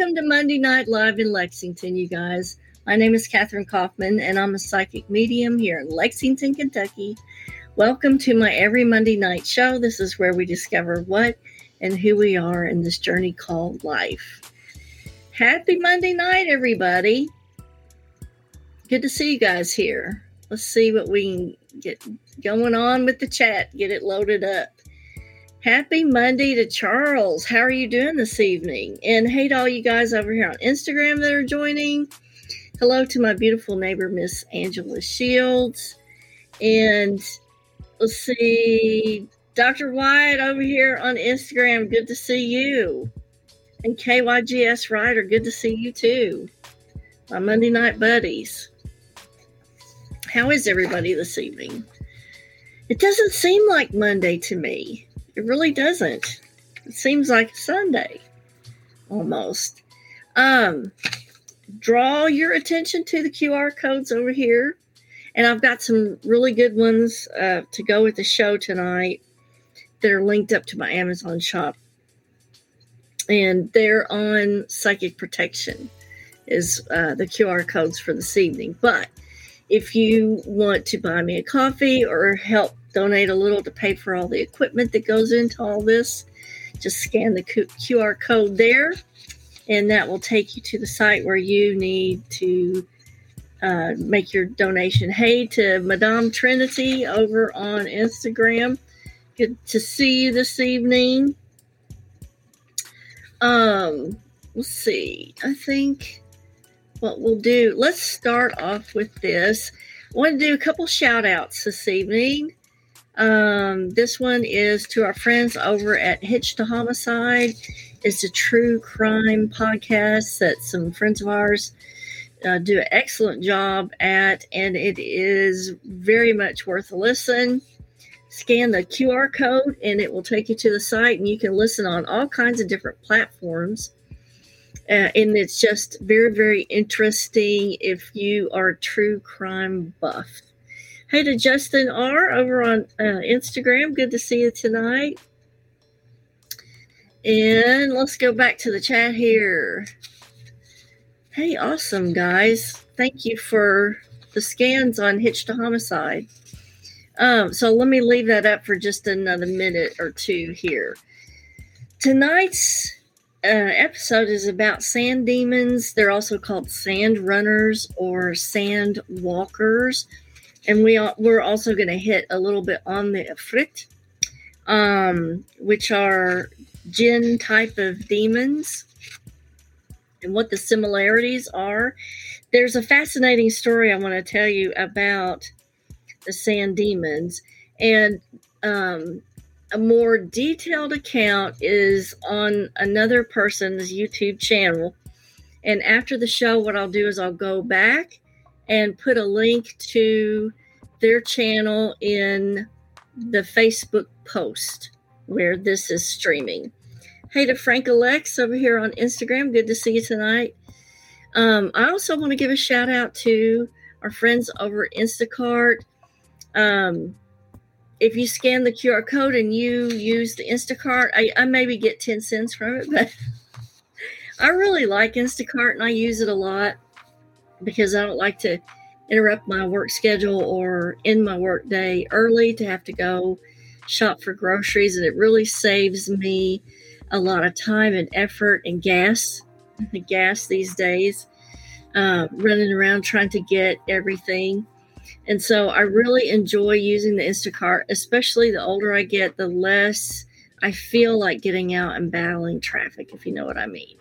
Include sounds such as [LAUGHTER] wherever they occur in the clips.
Welcome to Monday Night Live in Lexington, you guys. My name is Katherine Kaufman, and I'm a psychic medium here in Lexington, Kentucky. Welcome to my every Monday night show. This is where we discover what and who we are in this journey called life. Happy Monday night, everybody. Good to see you guys here. Let's see what we can get going on with the chat, get it loaded up. Happy Monday to Charles. How are you doing this evening? And hey to all you guys over here on Instagram that are joining. Hello to my beautiful neighbor, Miss Angela Shields. And let's see, Dr. Wyatt over here on Instagram. Good to see you. And KYGS Ryder, good to see you too. My Monday night buddies. How is everybody this evening? It doesn't seem like Monday to me. It really doesn't. It seems like Sunday almost. Um, draw your attention to the QR codes over here. And I've got some really good ones uh, to go with the show tonight that are linked up to my Amazon shop. And they're on psychic protection, is uh, the QR codes for this evening. But if you want to buy me a coffee or help donate a little to pay for all the equipment that goes into all this. Just scan the QR code there, and that will take you to the site where you need to uh, make your donation. Hey to Madame Trinity over on Instagram. Good to see you this evening. Um, let's see. I think what we'll do, let's start off with this. I want to do a couple shout outs this evening. Um, this one is to our friends over at Hitch to Homicide. It's a true crime podcast that some friends of ours uh, do an excellent job at, and it is very much worth a listen. Scan the QR code, and it will take you to the site, and you can listen on all kinds of different platforms. Uh, and it's just very, very interesting if you are a true crime buff. Hey to Justin R over on uh, Instagram. Good to see you tonight. And let's go back to the chat here. Hey, awesome guys. Thank you for the scans on Hitch to Homicide. Um, so let me leave that up for just another minute or two here. Tonight's uh, episode is about sand demons. They're also called sand runners or sand walkers and we are, we're also going to hit a little bit on the Ifrit, um, which are jinn type of demons, and what the similarities are. There's a fascinating story I want to tell you about the sand demons, and um, a more detailed account is on another person's YouTube channel. And after the show, what I'll do is I'll go back and put a link to their channel in the Facebook post where this is streaming. Hey to Frank Alex over here on Instagram. Good to see you tonight. Um, I also want to give a shout out to our friends over Instacart. Um, if you scan the QR code and you use the Instacart, I, I maybe get 10 cents from it, [LAUGHS] but I really like Instacart and I use it a lot because I don't like to interrupt my work schedule or end my work day early to have to go shop for groceries. And it really saves me a lot of time and effort and gas, gas these days, uh, running around trying to get everything. And so I really enjoy using the Instacart, especially the older I get, the less I feel like getting out and battling traffic, if you know what I mean.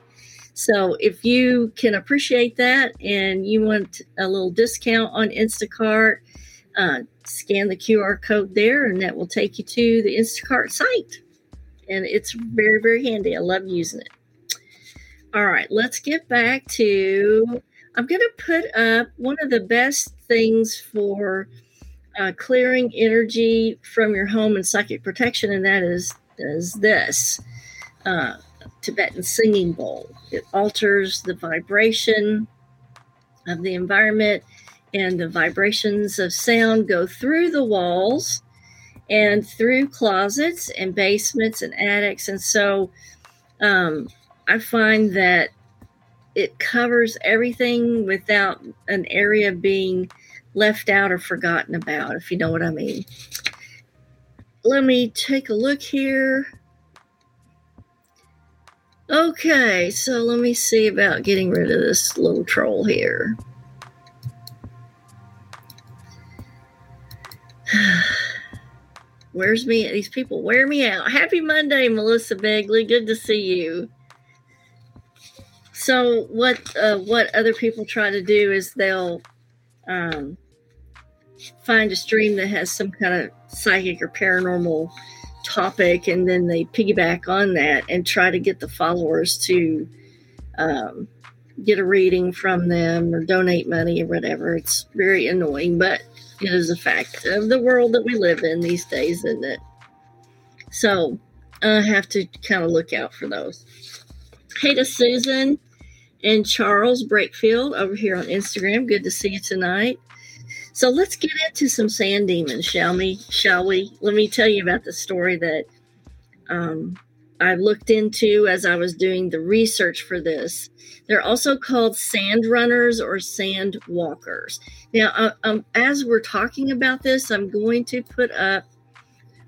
So if you can appreciate that and you want a little discount on Instacart, uh, scan the QR code there and that will take you to the Instacart site. And it's very, very handy. I love using it. All right, let's get back to. I'm going to put up one of the best things for uh, clearing energy from your home and psychic protection, and that is, is this. Uh, Tibetan singing bowl. It alters the vibration of the environment, and the vibrations of sound go through the walls and through closets and basements and attics. And so um, I find that it covers everything without an area being left out or forgotten about, if you know what I mean. Let me take a look here. Okay, so let me see about getting rid of this little troll here. [SIGHS] Where's me? These people wear me out. Happy Monday, Melissa Begley. Good to see you. So what uh, what other people try to do is they'll um, find a stream that has some kind of psychic or paranormal topic, and then they piggyback on that and try to get the followers to um, get a reading from them or donate money or whatever. It's very annoying, but it is a fact of the world that we live in these days, isn't it? So I have to kind of look out for those. Hey to Susan and Charles Breakfield over here on Instagram. Good to see you tonight. So let's get into some sand demons, shall we? Shall we? Let me tell you about the story that um, I looked into as I was doing the research for this. They're also called sand runners or sand walkers. Now, uh, um, as we're talking about this, I'm going to put up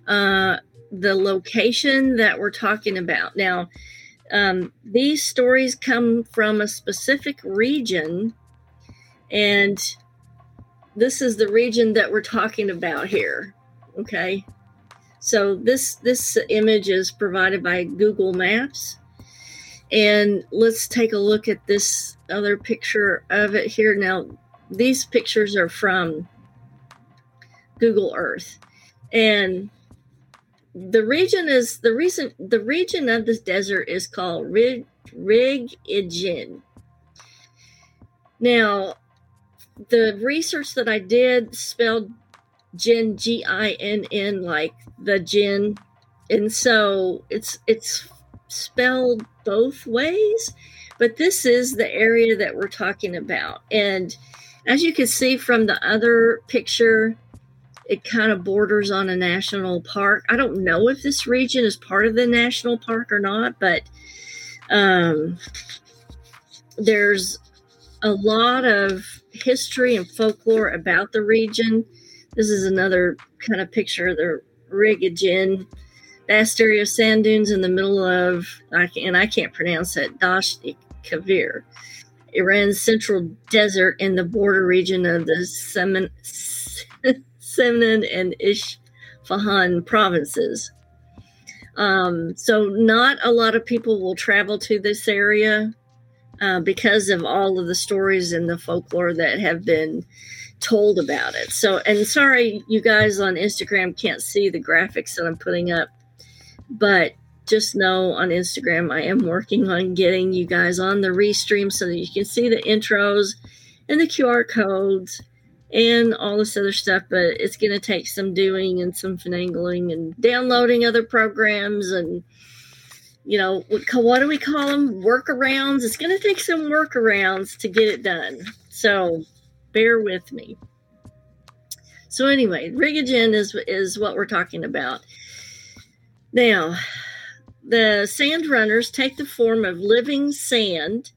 uh, the location that we're talking about. Now, um, these stories come from a specific region, and this is the region that we're talking about here. Okay. So this this image is provided by Google Maps. And let's take a look at this other picture of it here. Now, these pictures are from Google Earth. And the region is the reason the region of this desert is called Rig Rigijin. Now, the research that I did spelled Gin G I N N like the gin, and so it's it's spelled both ways. But this is the area that we're talking about, and as you can see from the other picture, it kind of borders on a national park. I don't know if this region is part of the national park or not, but um, there's a lot of history and folklore about the region. This is another kind of picture of the Rigijin vast area of sand dunes in the middle of, and I can't pronounce it, Dasht Kavir, Iran's central desert in the border region of the Semen, Semnan and Isfahan provinces. Um, so, not a lot of people will travel to this area uh, because of all of the stories and the folklore that have been told about it. So, and sorry, you guys on Instagram can't see the graphics that I'm putting up, but just know on Instagram, I am working on getting you guys on the restream so that you can see the intros and the QR codes and all this other stuff. But it's going to take some doing and some finagling and downloading other programs and you know, what do we call them? Workarounds. It's going to take some workarounds to get it done. So bear with me. So anyway, Rigijin is is what we're talking about. Now, the sand runners take the form of living sand,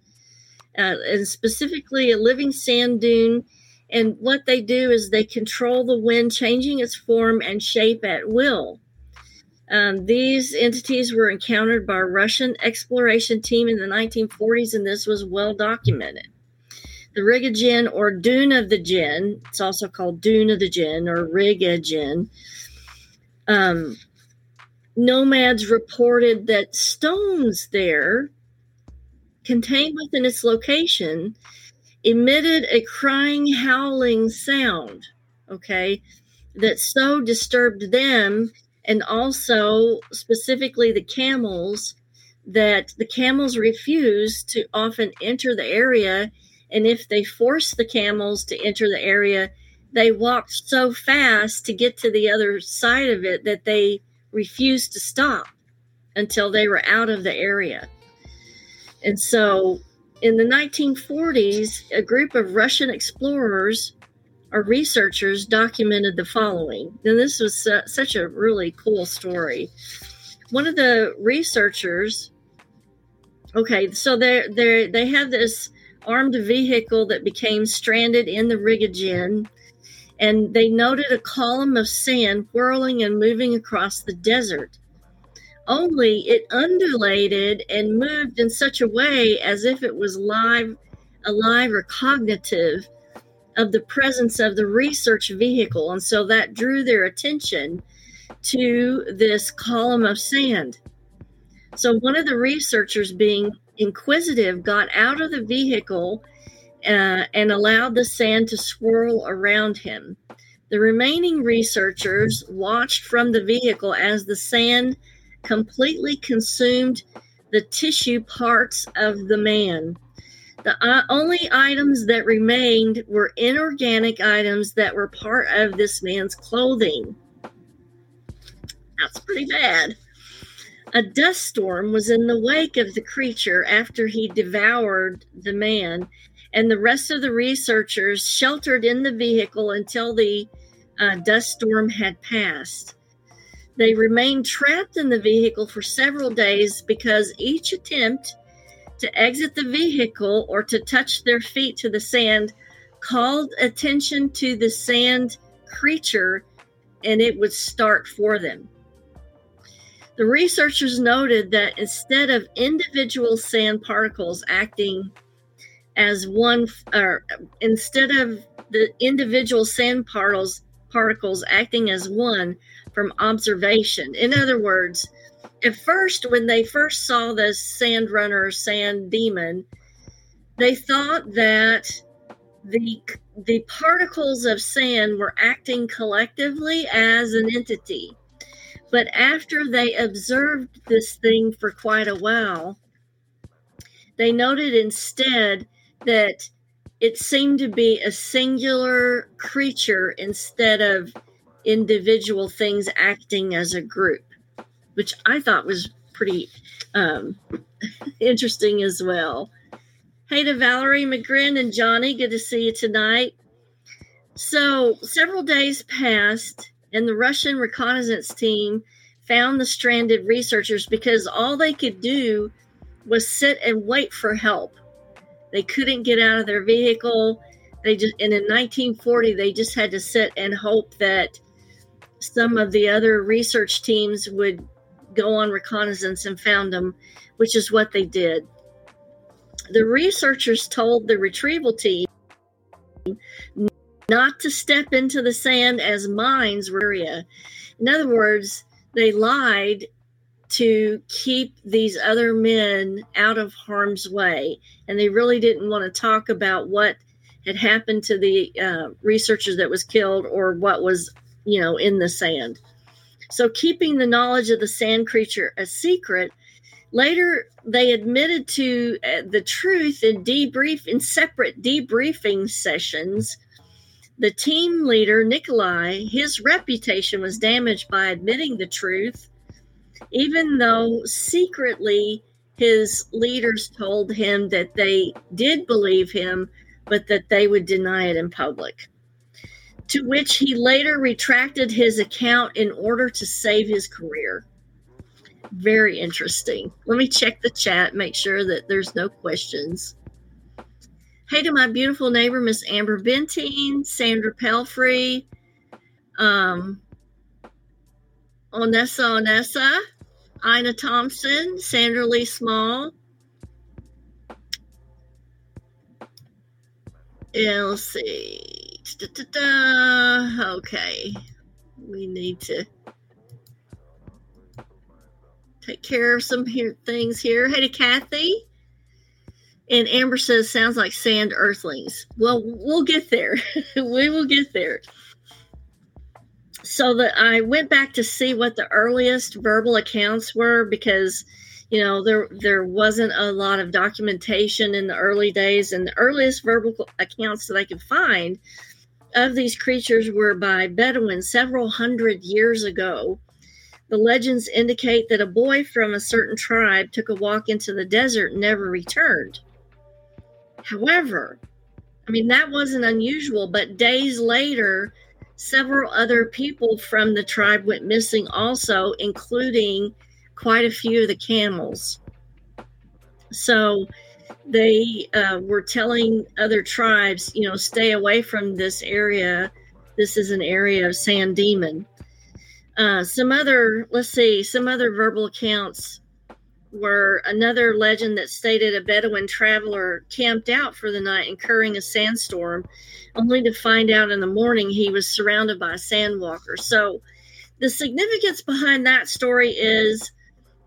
uh, and specifically a living sand dune. And what they do is they control the wind, changing its form and shape at will. Um, these entities were encountered by a Russian exploration team in the 1940s, and this was well documented. The Rigijin, or Dune of the Jinn, it's also called Dune of the Jinn or Rigijin. Um, nomads reported that stones there, contained within its location, emitted a crying, howling sound. Okay, that so disturbed them and also specifically the camels that the camels refuse to often enter the area. And if they force the camels to enter the area they walked so fast to get to the other side of it that they refused to stop until they were out of the area. And so in the 1940s a group of russian explorers our researchers documented the following. And this was uh, such a really cool story. One of the researchers Okay, so they they they have this armed vehicle that became stranded in the Rigogen, and they noted a column of sand whirling and moving across the desert. Only it undulated and moved in such a way as if it was live, alive or cognitive of the presence of the research vehicle, and so that drew their attention to this column of sand. So one of the researchers, being inquisitive, got out of the vehicle uh, and allowed the sand to swirl around him. The remaining researchers watched from the vehicle as the sand completely consumed the tissue parts of the man. The uh, only items that remained were inorganic items that were part of this man's clothing. That's pretty bad. A dust storm was in the wake of the creature after he devoured the man, and the rest of the researchers sheltered in the vehicle until the uh, dust storm had passed. They remained trapped in the vehicle for several days because each attempt to exit the vehicle or to touch their feet to the sand called attention to the sand creature and it would start for them. The researchers noted that instead of individual sand particles acting as one, or instead of the individual sand particles particles acting as one from observation. In other words, at first, when they first saw the sand runner, sand demon, they thought that the the particles of sand were acting collectively as an entity. But after they observed this thing for quite a while, they noted instead that it seemed to be a singular creature instead of individual things acting as a group, which I thought was pretty um, [LAUGHS] interesting as well. Hey to Valerie McGrin and Johnny, good to see you tonight. So, several days passed, and the Russian reconnaissance team found the stranded researchers because all they could do was sit and wait for help. They couldn't get out of their vehicle. They just and in 1940 they just had to sit and hope that some of the other research teams would go on reconnaissance and found them, which is what they did. The researchers told the retrieval team not to step into the sand as mines were area. In other words, they lied to keep these other men out of harm's way. And they really didn't want to talk about what had happened to the uh, researchers that was killed or what was, you know, in the sand. So keeping the knowledge of the sand creature a secret. Later, they admitted to uh, the truth in debrief in separate debriefing sessions the team leader, Nikolai, his reputation was damaged by admitting the truth, even though secretly his leaders told him that they did believe him, but that they would deny it in public. To which he later retracted his account in order to save his career. Very interesting. Let me check the chat, make sure that there's no questions. Hey to my beautiful neighbor, Miss Amber Bentine, Sandra Pelfrey, um, Onessa Onessa, Ina Thompson, Sandra Lee Small. And let's see. Da-da-da. Okay. We need to take care of some here, things here. Hey to Kathy. And Amber says, sounds like sand earthlings. Well, we'll get there. [LAUGHS] we will get there. So that I went back to see what the earliest verbal accounts were because, you know, there there wasn't a lot of documentation in the early days, and the earliest verbal accounts that I could find of these creatures were by Bedouins several hundred years ago. The legends indicate that a boy from a certain tribe took a walk into the desert and never returned. However, I mean, that wasn't unusual, but days later, several other people from the tribe went missing also, including quite a few of the camels. So they uh, were telling other tribes, you know, stay away from this area. This is an area of sand demon. Uh, some other, let's see, some other verbal accounts were another legend that stated a Bedouin traveler camped out for the night, incurring a sandstorm, only to find out in the morning he was surrounded by a sandwalker. So, the significance behind that story is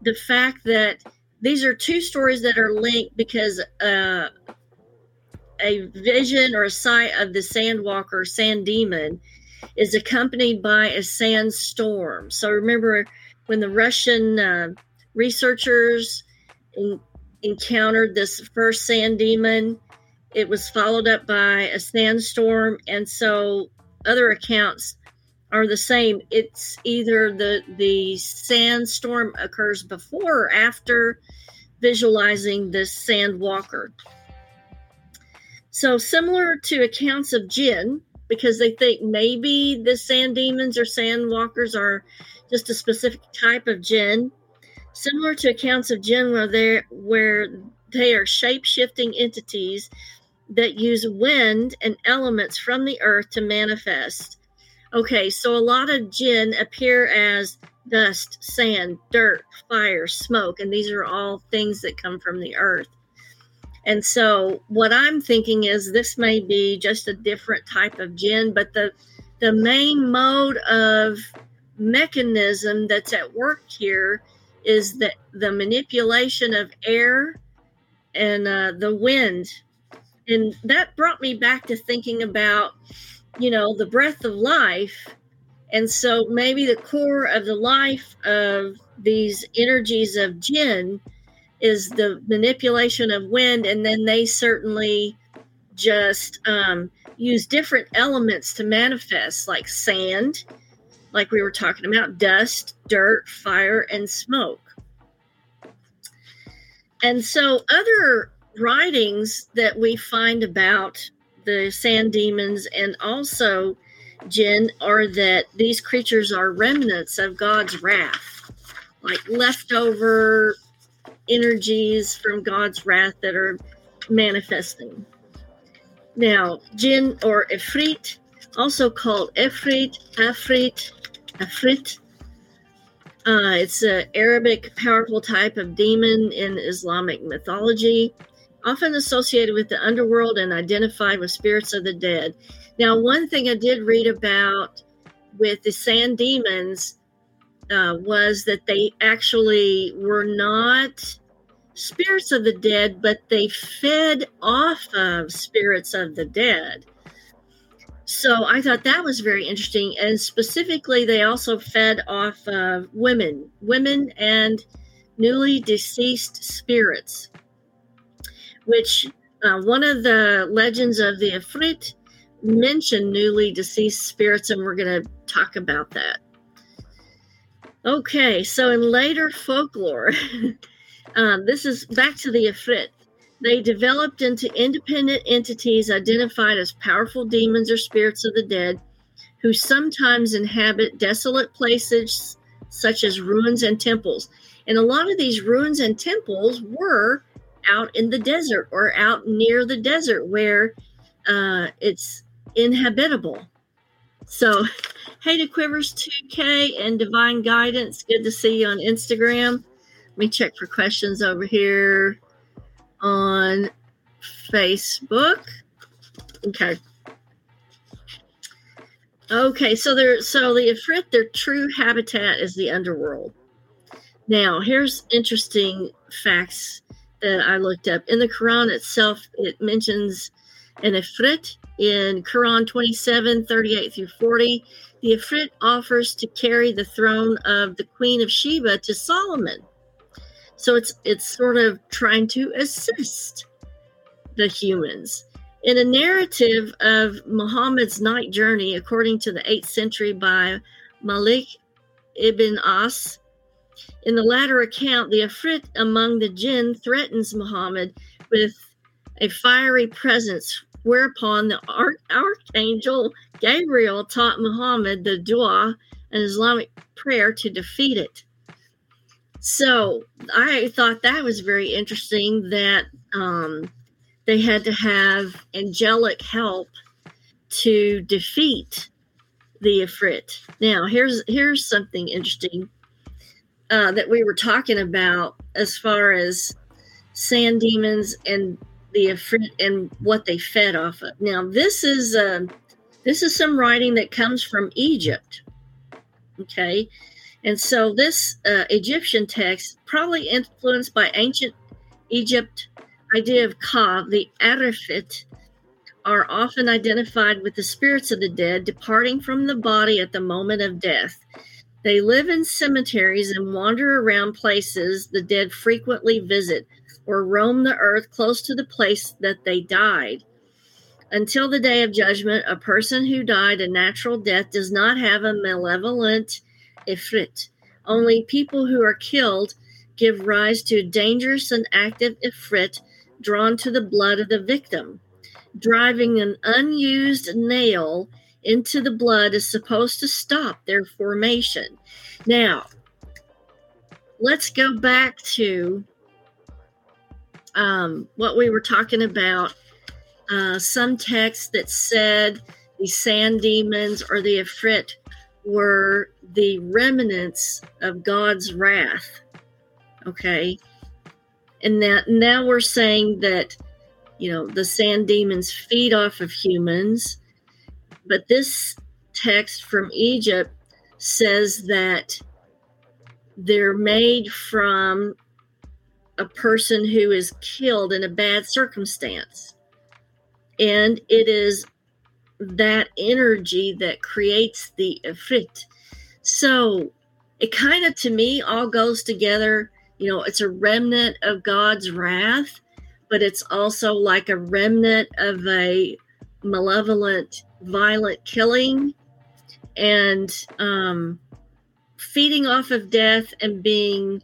the fact that these are two stories that are linked because uh, a vision or a sight of the sandwalker, sand demon, is accompanied by a sandstorm. So remember when the Russian uh, researchers in, encountered this first sand demon, it was followed up by a sandstorm, and so other accounts are the same. It's either the the sandstorm occurs before or after visualizing this sand walker. So similar to accounts of jinn, because they think maybe the sand demons or sand walkers are just a specific type of jinn. Similar to accounts of jinn where they where they are shape shifting entities that use wind and elements from the earth to manifest. Okay, so a lot of jinn appear as dust, sand, dirt, fire, smoke, and these are all things that come from the earth. And so what I'm thinking is this may be just a different type of jinn, but the the main mode of mechanism that's at work here is that the manipulation of air and uh, the wind. And that brought me back to thinking about you know, the breath of life. And so maybe the core of the life of these energies of jinn is the manipulation of wind. And then they certainly just um, use different elements to manifest, like sand, like we were talking about, dust, dirt, fire, and smoke. And so other writings that we find about the sand demons and also jinn are that these creatures are remnants of God's wrath, like leftover energies from God's wrath that are manifesting. Now, jinn or ifrit, also called ifrit, afrit, afrit. Uh, it's an Arabic powerful type of demon in Islamic mythology often associated with the underworld and identified with spirits of the dead. Now, one thing I did read about with the sand demons uh, was that they actually were not spirits of the dead, but they fed off of spirits of the dead. So I thought that was very interesting. And specifically, they also fed off of women, women and newly deceased spirits which uh, one of the legends of the Ifrit mentioned newly deceased spirits, and we're going to talk about that. Okay, so in later folklore, [LAUGHS] um, this is back to the Ifrit. They developed into independent entities identified as powerful demons or spirits of the dead who sometimes inhabit desolate places such as ruins and temples. And a lot of these ruins and temples were out in the desert or out near the desert where uh, it's inhabitable. So, [LAUGHS] hey to Quivers 2K and Divine Guidance. Good to see you on Instagram. Let me check for questions over here on Facebook. Okay. Okay, so they're so the Ifrit, their true habitat is the underworld. Now, here's interesting facts that I looked up. In the Quran itself, it mentions an Ifrit in Quran 27 38 through 40. The Ifrit offers to carry the throne of the Queen of Sheba to Solomon. So it's it's sort of trying to assist the humans. In a narrative of Muhammad's night journey, according to the 8th century by Malik ibn As, in the latter account, the Afrit among the jinn threatens Muhammad with a fiery presence, whereupon the Arch- archangel Gabriel taught Muhammad the dua, an Islamic prayer, to defeat it. So I thought that was very interesting that um, they had to have angelic help to defeat the Ifrit. Now, here's here's something interesting uh, that we were talking about as far as sand demons and the Ifrit and what they fed off of. Now, this is uh, this is some writing that comes from Egypt. Okay, and so this uh, Egyptian text, probably influenced by ancient Egypt idea of Ka, the Afarit, are often identified with the spirits of the dead departing from the body at the moment of death. They live in cemeteries and wander around places the dead frequently visit or roam the earth close to the place that they died. Until the day of judgment, a person who died a natural death does not have a malevolent ifrit. Only people who are killed give rise to dangerous and active ifrit drawn to the blood of the victim driving an unused nail into the blood is supposed to stop their formation. Now, let's go back to um, what we were talking about. Uh, some texts that said the sand demons or the Ifrit were the remnants of God's wrath. Okay. And now, now we're saying that you know, the sand demons feed off of humans. But this text from Egypt says that they're made from a person who is killed in a bad circumstance. And it is that energy that creates the ifrit. So it kind of, to me, all goes together. You know, it's a remnant of God's wrath but it's also like a remnant of a malevolent, violent killing and um, feeding off of death and being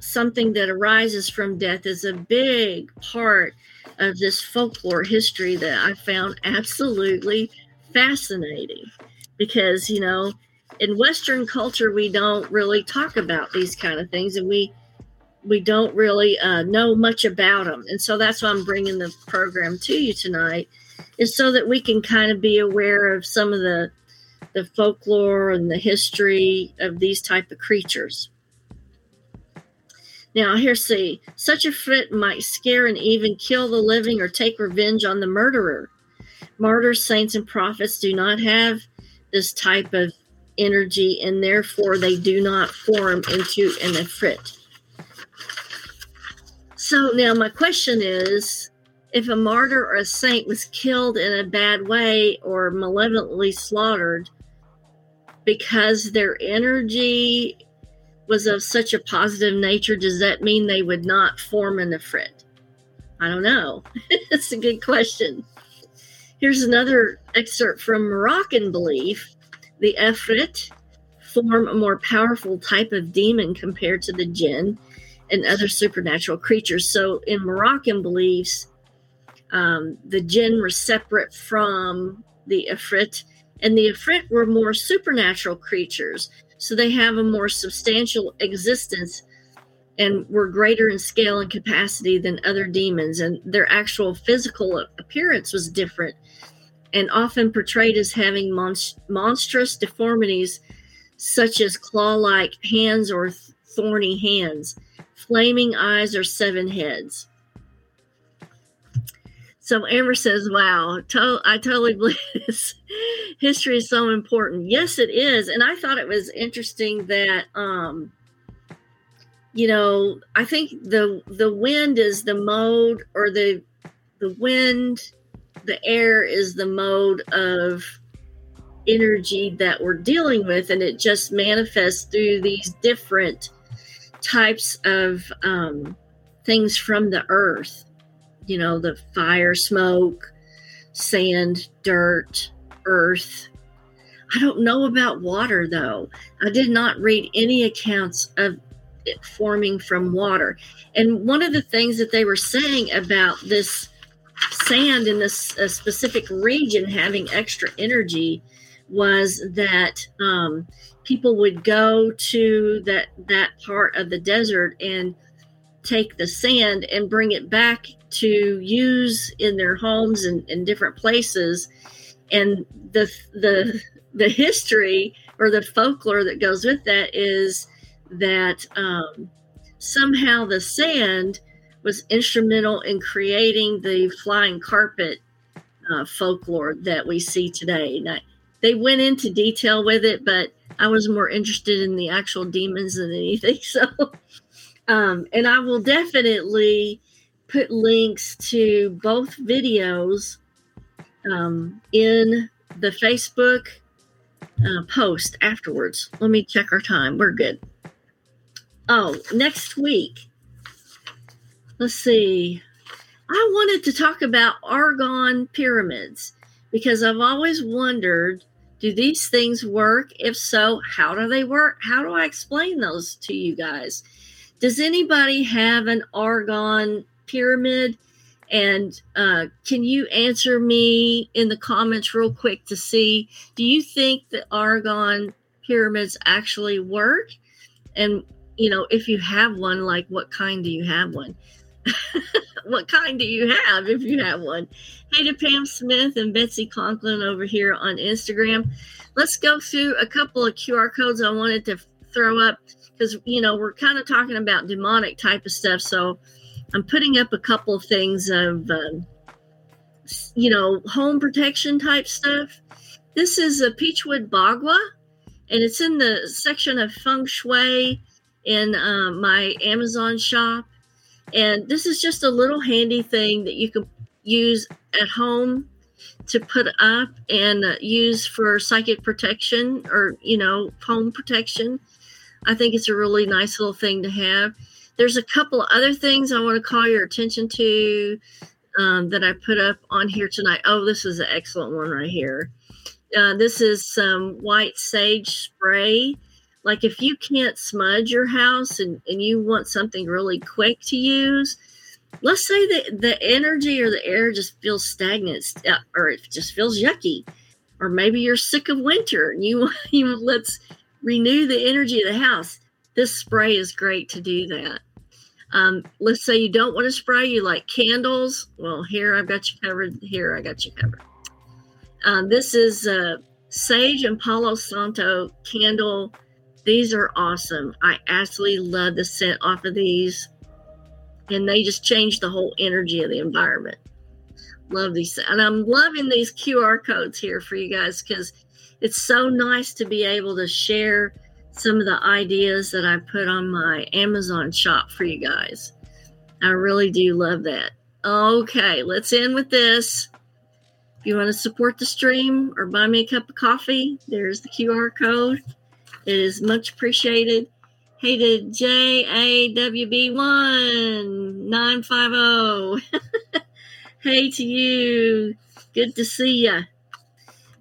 something that arises from death is a big part of this folklore history that I found absolutely fascinating because, you know, in Western culture, we don't really talk about these kind of things and we we don't really uh, know much about them. And so that's why I'm bringing the program to you tonight, is so that we can kind of be aware of some of the the folklore and the history of these type of creatures. Now, here, see, such a fit might scare and even kill the living or take revenge on the murderer. Martyrs, saints, and prophets do not have this type of energy, and therefore they do not form into an ifrit. So now my question is if a martyr or a saint was killed in a bad way or malevolently slaughtered because their energy was of such a positive nature, does that mean they would not form an ifrit? I don't know. [LAUGHS] That's a good question. Here's another excerpt from Moroccan belief. The Ifrit form a more powerful type of demon compared to the jinn and other supernatural creatures. So in Moroccan beliefs, um, the jinn were separate from the Ifrit, and the Ifrit were more supernatural creatures. So they have a more substantial existence and were greater in scale and capacity than other demons, and their actual physical appearance was different and often portrayed as having monst- monstrous deformities such as claw like hands or th- thorny hands flaming eyes or seven heads. So Amber says, "Wow, to- I totally believe [LAUGHS] this. History is so important. Yes, it is, and I thought it was interesting that, um, you know, I think the the wind is the mode, or the the wind, the air is the mode of energy that we're dealing with, and it just manifests through these different types of um, things from the earth, you know, the fire, smoke, sand, dirt, earth. I don't know about water though. I did not read any accounts of it forming from water. And one of the things that they were saying about this sand in this uh, specific region having extra energy was that um, people would go to that that part of the desert and take the sand and bring it back to use in their homes and in different places and the the the history or the folklore that goes with that is that um, somehow the sand was instrumental in creating the flying carpet uh, folklore that we see today. They went into detail with it, but I was more interested in the actual demons than anything. [LAUGHS] So, um, and I will definitely put links to both videos um, in the Facebook uh, post afterwards. Let me check our time. We're good. Oh, next week. Let's see. I wanted to talk about orgone pyramids because I've always wondered do these things work? If so, how do they work? How do I explain those to you guys? Does anybody have an orgone pyramid? And uh, can you answer me in the comments real quick to see do you think the orgone pyramids actually work? And, you know, if you have one, like what kind do you have one? [LAUGHS] what kind do you have if you have one? Hey to Pam Smith and Betsy Conklin over here on Instagram. Let's go through a couple of QR codes I wanted to throw up because, you know, we're kind of talking about demonic type of stuff. So I'm putting up a couple things of, um, you know, home protection type stuff. This is a Peachwood Bagua, and it's in the section of feng shui in uh, my Amazon shop. And this is just a little handy thing that you can use at home to put up and uh, use for psychic protection or, you know, home protection. I think it's a really nice little thing to have. There's a couple of other things I want to call your attention to um, that I put up on here tonight. Oh, this is an excellent one right here. Uh, this is some white sage spray like if you can't smudge your house and, and you want something really quick to use, let's say that the energy or the air just feels stagnant uh, or it just feels yucky. Or maybe you're sick of winter and you, [LAUGHS] you let's renew the energy of the house. This spray is great to do that. Um, let's say you don't want to spray, you like candles. Well, here I've got you covered. Here I got you covered. Um, this is a Sage and Palo Santo candle these are awesome. I absolutely love the scent off of these. And they just change the whole energy of the environment. Love these. And I'm loving these QR codes here for you guys because it's so nice to be able to share some of the ideas that I put on my Amazon shop for you guys. I really do love that. Okay, let's end with this. If you want to support the stream or buy me a cup of coffee, there's the QR code. It is much appreciated. Hey to JAWB1950. [LAUGHS] hey to you. Good to see you.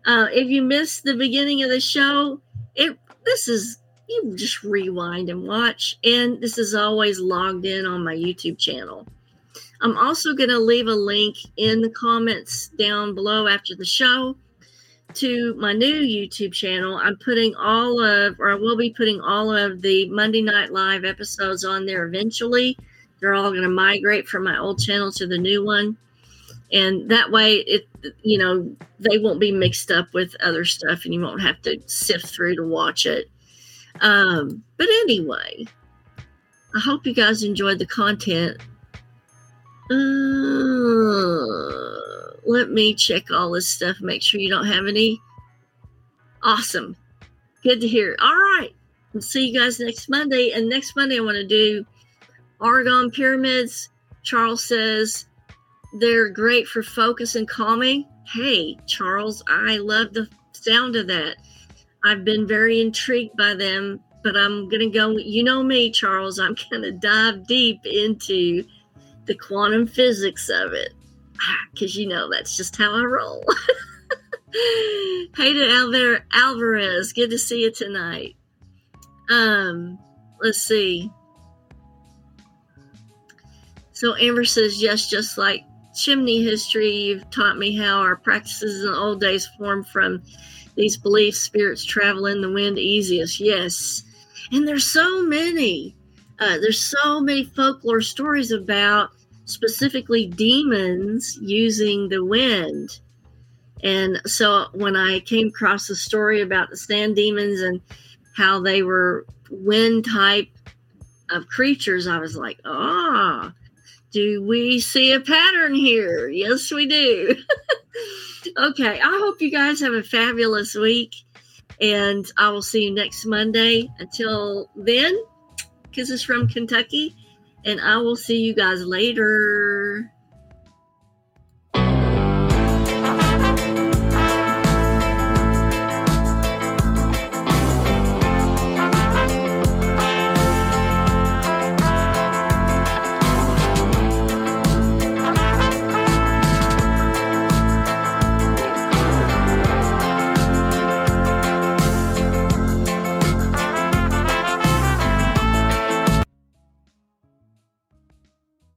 Uh, if you missed the beginning of the show, it this is you just rewind and watch. And this is always logged in on my YouTube channel. I'm also going to leave a link in the comments down below after the show to my new YouTube channel, I'm putting all of, or I will be putting all of the Monday Night Live episodes on there eventually. They're all going to migrate from my old channel to the new one. And that way, it, you know, they won't be mixed up with other stuff and you won't have to sift through to watch it. Um, but anyway, I hope you guys enjoyed the content. Uh, let me check all this stuff, make sure you don't have any. Awesome. Good to hear. All right. We'll see you guys next Monday. And next Monday, I want to do orgone pyramids. Charles says they're great for focus and calming. Hey, Charles, I love the sound of that. I've been very intrigued by them, but I'm going to go. You know me, Charles. I'm going to dive deep into the quantum physics of it because you know that's just how I roll. [LAUGHS] hey to Alvar- Alvarez, good to see you tonight. Um, let's see. So Amber says yes, just like chimney history, you've taught me how our practices in the old days formed from these beliefs spirits travel in the wind easiest. Yes. And there's so many. Uh, there's so many folklore stories about specifically demons using the wind. And so when I came across the story about the sand demons and how they were wind type of creatures, I was like, ah, do we see a pattern here? Yes, we do. [LAUGHS] okay, I hope you guys have a fabulous week, and I will see you next Monday. Until then, kisses from Kentucky, and I will see you guys later.